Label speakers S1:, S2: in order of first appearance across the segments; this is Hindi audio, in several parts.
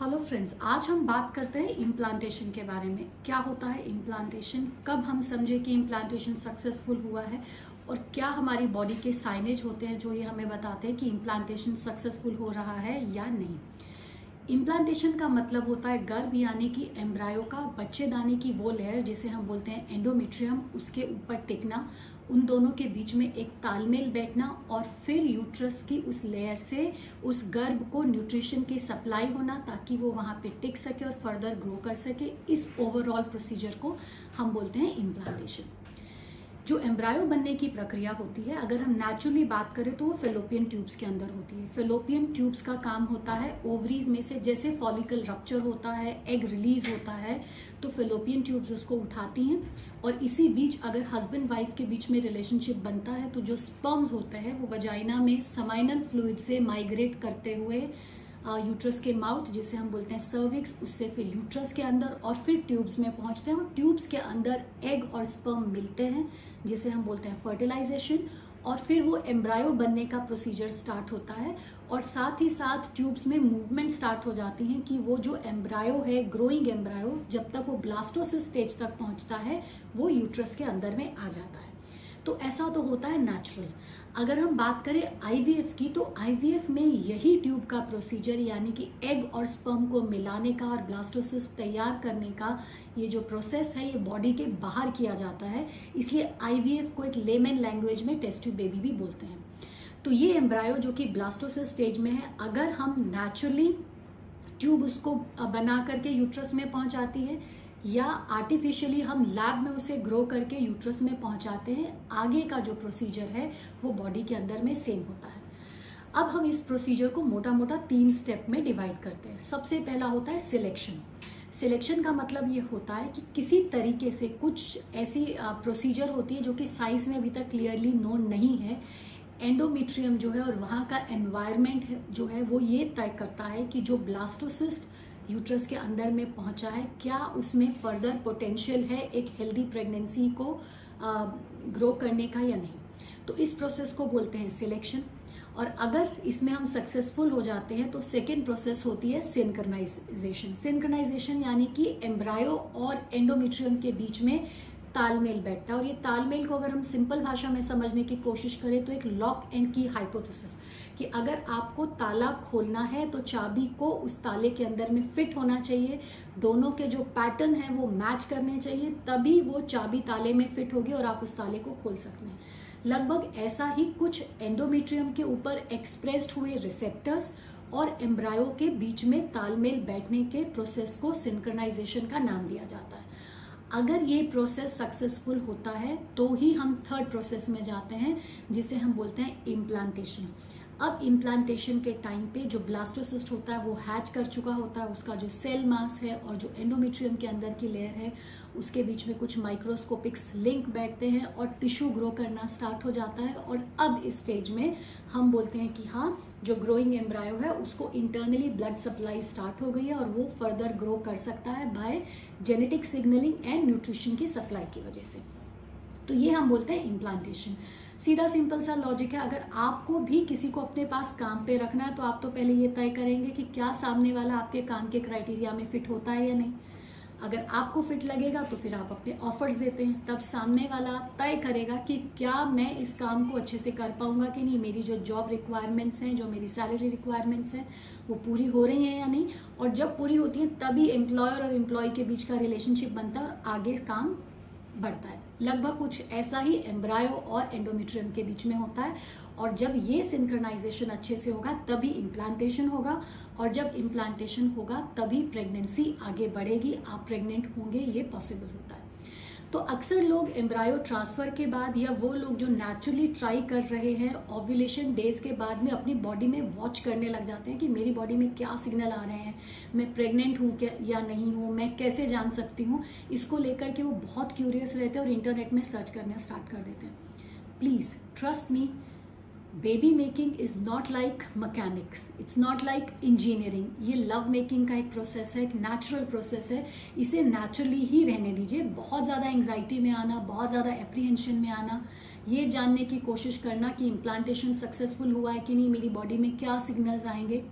S1: हेलो फ्रेंड्स आज हम बात करते हैं इम्प्लांटेशन के बारे में। क्या होता है इम्प्लांटेशन कब हम समझे कि इम्प्लांटेशन सक्सेसफुल हुआ है? और क्या हमारी बॉडी के साइनेज होते हैं जो ये हमें बताते हैं कि इम्प्लांटेशन सक्सेसफुल हो रहा है या नहीं? इम्प्लांटेशन का मतलब होता है गर्भ, यानी कि एम्ब्रायो का बच्चेदानी की वो लेयर जिसे हम बोलते हैं एंडोमेट्रियम उसके ऊपर टिकना। उन दोनों के बीच में एक तालमेल बैठना और फिर यूट्रस की उस लेयर से उस गर्भ को न्यूट्रिशन की सप्लाई होना ताकि वो वहाँ पे टिक सके और फर्दर ग्रो कर सके। इस ओवरऑल प्रोसीजर को हम बोलते हैं इम्प्लांटेशन जो एम्ब्रायो बनने की प्रक्रिया होती है, अगर हम नेचुरली बात करें तो वो फेलोपियन ट्यूब्स के अंदर होती है। फेलोपियन ट्यूब्स का काम होता है ओवरीज में से, जैसे फॉलिकल रप्चर होता है एग रिलीज़ होता है तो फेलोपियन ट्यूब्स उसको उठाती हैं और इसी बीच अगर हस्बैंड वाइफ के बीच में रिलेशनशिप बनता है तो जो स्पर्म्स होते हैं, वो वजाइना में समाइनल फ्लूड से माइग्रेट करते हुए यूट्रस के माउथ जिसे हम बोलते हैं सर्विक्स उससे फिर यूट्रस के अंदर और फिर ट्यूब्स में पहुँचते हैं। और ट्यूब्स के अंदर एग और स्पर्म मिलते हैं, जिसे हम बोलते हैं फर्टिलाइजेशन और फिर वो एम्ब्रायो बनने का प्रोसीजर स्टार्ट होता है। और साथ ही साथ ट्यूब्स में मूवमेंट स्टार्ट हो जाती हैं कि वो जो एम्ब्रायो है ग्रोइंग एम्ब्रायो जब तक वो ब्लास्टोसिस स्टेज तक पहुँचता है, वो यूट्रस के अंदर में आ जाता है। तो ऐसा तो होता है नेचुरल अगर हम बात करें आईवीएफ की तो आईवीएफ में यही ट्यूब का प्रोसीजर यानी कि एग और स्पर्म को मिलाने का और ब्लास्टोसिस तैयार करने का ये जो प्रोसेस है, ये बॉडी के बाहर किया जाता है. इसलिए आईवीएफ को एक लेमन लैंग्वेज में टेस्ट बेबी भी बोलते हैं. तो ये एम्ब्रायो जो कि ब्लास्टोसिस स्टेज में है, अगर हम नेचुरली ट्यूब उसको बना करके यूट्रस में पहुंचाती है या आर्टिफिशियली हम लैब में उसे ग्रो करके यूट्रस में पहुंचाते हैं, आगे का जो प्रोसीजर है, वो बॉडी के अंदर में सेम होता है। अब हम इस प्रोसीजर को मोटा मोटा तीन स्टेप में डिवाइड करते हैं। सबसे पहला होता है सिलेक्शन सिलेक्शन का मतलब ये होता है कि किसी तरीके से कुछ ऐसी प्रोसीजर होती है जो कि साइंस में अभी तक क्लियरली नोन नहीं है। एंडोमेट्रियम जो है और वहाँ का एनवायरमेंट जो है, वो ये तय करता है कि जो ब्लास्टोसिस्ट यूट्रस के अंदर में पहुँचा है। क्या उसमें फर्दर पोटेंशियल है एक हेल्दी प्रेगनेंसी को ग्रो करने का या नहीं? तो इस प्रोसेस को बोलते हैं सिलेक्शन। और अगर इसमें हम सक्सेसफुल हो जाते हैं तो सेकेंड प्रोसेस होती है सिंक्रनाइजेशन सिंक्रनाइजेशन यानी कि एम्ब्रायो और एंडोमेट्रियम के बीच में तालमेल बैठता है। और ये तालमेल को अगर हम सिंपल भाषा में समझने की कोशिश करें तो एक लॉक एंड की हाइपोथेसिस कि अगर आपको ताला खोलना है तो चाबी को उस ताले के अंदर में फिट होना चाहिए। दोनों के जो पैटर्न है, वो मैच करने चाहिए, तभी वो चाबी ताले में फिट होगी और आप उस ताले को खोल सकते हैं। लगभग ऐसा ही कुछ एंडोमेट्रियम के ऊपर एक्सप्रेस्ड हुए रिसेप्टर्स और एम्ब्रायो के बीच में तालमेल बैठने के प्रोसेस को सिंक्रनाइजेशन का नाम दिया जाता है। अगर ये प्रोसेस सक्सेसफुल होता है तो ही हम थर्ड प्रोसेस में जाते हैं, जिसे हम बोलते हैं इम्प्लांटेशन अब इम्प्लांटेशन के टाइम पे जो ब्लास्टोसिस्ट होता है, वो हैच कर चुका होता है, उसका जो सेल मास है और जो एंडोमेट्रियम के अंदर की लेयर है, उसके बीच में कुछ माइक्रोस्कोपिक्स लिंक बैठते हैं और टिश्यू ग्रो करना स्टार्ट हो जाता है और अब इस स्टेज में हम बोलते हैं कि हाँ जो ग्रोइंग एम्ब्रायो है, उसको इंटरनली ब्लड सप्लाई स्टार्ट हो गई है और वो फर्दर ग्रो कर सकता है by genetic signalling and nutrition की सप्लाई की वजह से। तो ये हम बोलते हैं इम्प्लांटेशन सीधा सिंपल सा लॉजिक है, अगर आपको भी किसी को अपने पास काम पे रखना है तो आप तो पहले ये तय करेंगे कि क्या सामने वाला आपके काम के क्राइटेरिया में फिट होता है या नहीं। अगर आपको फिट लगेगा तो फिर आप अपने ऑफर्स देते हैं। तब सामने वाला तय करेगा कि क्या मैं इस काम को अच्छे से कर पाऊँगा कि नहीं। मेरी जो जॉब रिक्वायरमेंट्स हैं, जो मेरी सैलरी रिक्वायरमेंट्स हैं, वो पूरी हो रही हैं या नहीं। और जब पूरी होती हैं, तभी एम्प्लॉयर और एम्प्लॉय के बीच का रिलेशनशिप बनता है और आगे काम बढ़ता है। लगभग कुछ ऐसा ही एम्ब्रायो और एंडोमेट्रियम के बीच में होता है। और जब ये सिंक्रनाइजेशन अच्छे से होगा, तभी इम्प्लांटेशन होगा। और जब इम्प्लांटेशन होगा, तभी प्रेगनेंसी आगे बढ़ेगी। आप प्रेग्नेंट होंगे, ये पॉसिबल होता है। तो अक्सर लोग एम्ब्रायो ट्रांसफ़र के बाद या वो लोग जो नेचुरली ट्राई कर रहे हैं ओव्यूलेशन डेज़ के बाद में अपनी बॉडी में वॉच करने लग जाते हैं कि मेरी बॉडी में क्या सिग्नल आ रहे हैं। मैं प्रेग्नेंट हूँ क्या या नहीं हूँ? मैं कैसे जान सकती हूँ? इसको लेकर के वो बहुत क्यूरियस रहते हैं और इंटरनेट में सर्च करना स्टार्ट कर देते हैं। Please trust me baby making is not like mechanics it's not like engineering ये लव मेकिंग का एक प्रोसेस है, एक नेचुरल प्रोसेस है। इसे नेचुरली ही रहने दीजिए। बहुत ज़्यादा एंग्जाइटी में आना, बहुत ज़्यादा एप्रीहेंशन में आना। ये जानने की कोशिश करना कि इम्प्लांटेशन सक्सेसफुल हुआ है कि नहीं, मेरी बॉडी में क्या सिग्नल्स आएँगे।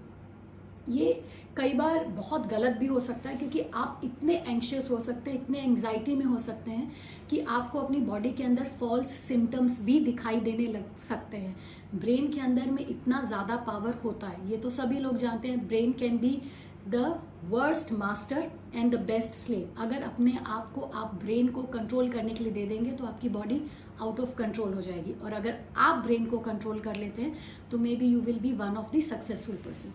S1: ये कई बार बहुत गलत भी हो सकता है, क्योंकि आप इतने एंशियस हो सकते हैं, इतने एंग्जाइटी में हो सकते हैं, कि आपको अपनी बॉडी के अंदर फॉल्स सिम्टम्स भी दिखाई देने लग सकते हैं। ब्रेन के अंदर में इतना ज़्यादा पावर होता है। ये तो सभी लोग जानते हैं brain can be the worst master and the best slave अगर अपने आप को आप ब्रेन को कंट्रोल करने के लिए दे देंगे तो आपकी बॉडी आउट ऑफ़ कंट्रोल हो जाएगी। और अगर आप ब्रेन को कंट्रोल कर लेते हैं तो maybe you will be one of the successful person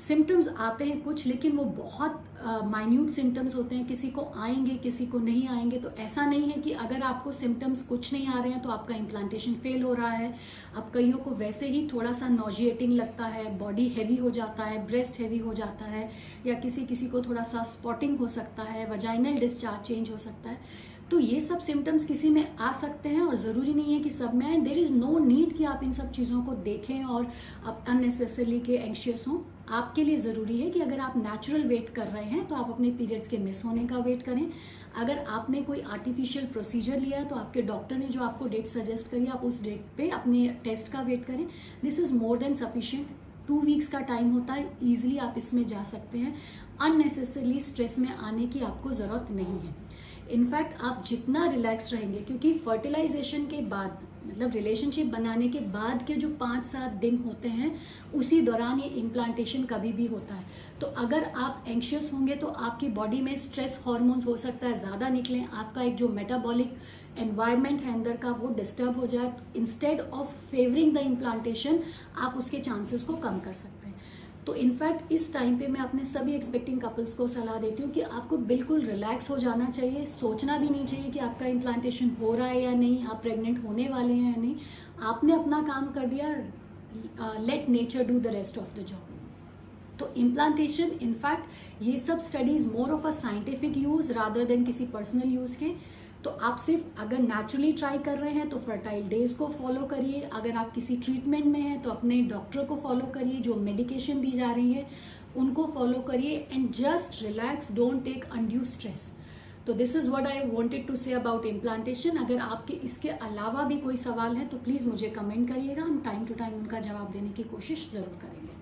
S1: symptoms आते हैं कुछ लेकिन वो बहुत माइन्यूट uh, सिम्टम्स होते हैं। किसी को आएँगे किसी को नहीं आएँगे। तो ऐसा नहीं है कि अगर आपको सिम्टम्स कुछ नहीं आ रहे हैं तो आपका इम्प्लांटेशन फेल हो रहा है। अब कईयों को वैसे ही थोड़ा सा नोजिएटिंग लगता है बॉडी हैवी हो जाता है ब्रेस्ट हैवी हो जाता है या किसी किसी को थोड़ा सा स्पॉटिंग हो सकता है वजाइनल डिस्चार्ज चेंज हो सकता है। तो ये सब सिम्टम्स किसी में आ सकते हैं और ज़रूरी नहीं है कि सब में देर इज़ नो नीड कि आप इन सब चीज़ों को देखें और आप अननेसेसरली के एंशियस हों। आपके लिए ज़रूरी है कि अगर आप नेचुरल वेट कर रहे हैं तो आप अपने पीरियड्स के मिस होने का वेट करें। अगर आपने कोई आर्टिफिशियल प्रोसीजर लिया तो आपके डॉक्टर ने जो आपको डेट सजेस्ट करी, आप उस डेट पे अपने टेस्ट का वेट करें। This is more than sufficient two weeks का टाइम होता है ईजिली आप इसमें जा सकते हैं। अननेसेसरली स्ट्रेस में आने की आपको ज़रूरत नहीं है। इनफैक्ट आप जितना रिलैक्स रहेंगे, क्योंकि फर्टिलाइजेशन के बाद मतलब रिलेशनशिप बनाने के बाद के जो पाँच सात दिन होते हैं, उसी दौरान ये इम्प्लांटेशन कभी भी होता है। तो अगर आप एंशियस होंगे तो आपकी बॉडी में स्ट्रेस हॉर्मोन्स हो सकता है, ज़्यादा निकलें, आपका एक जो मेटाबॉलिक एनवायरमेंट है अंदर का, वो डिस्टर्ब हो जाए। Instead of favouring the implantation आप उसके चांसेस को कम कर सकते हैं। तो इनफैक्ट इस टाइम पे मैं अपने सभी एक्सपेक्टिंग कपल्स को सलाह देती हूँ कि आपको बिल्कुल रिलैक्स हो जाना चाहिए, सोचना भी नहीं चाहिए कि आपका इम्प्लांटेशन हो रहा है या नहीं, आप प्रेग्नेंट होने वाले हैं या नहीं। आपने अपना काम कर दिया let nature do the rest of the job तो इम्प्लांटेशन इनफैक्ट ये सब studies more of a scientific use rather than किसी पर्सनल यूज़ के। तो आप सिर्फ़ अगर नेचुरली ट्राई कर रहे हैं तो फर्टाइल डेज़ को फॉलो करिए। अगर आप किसी ट्रीटमेंट में हैं तो अपने डॉक्टर को फॉलो करिए, जो मेडिकेशन दी जा रही है, उनको फॉलो करिए and just relax don't take undue stress तो this is what I wanted to say about implantation अगर आपके, इसके अलावा भी कोई सवाल है तो प्लीज़ मुझे कमेंट करिएगा। हम टाइम टू टाइम उनका जवाब देने की कोशिश ज़रूर करेंगे।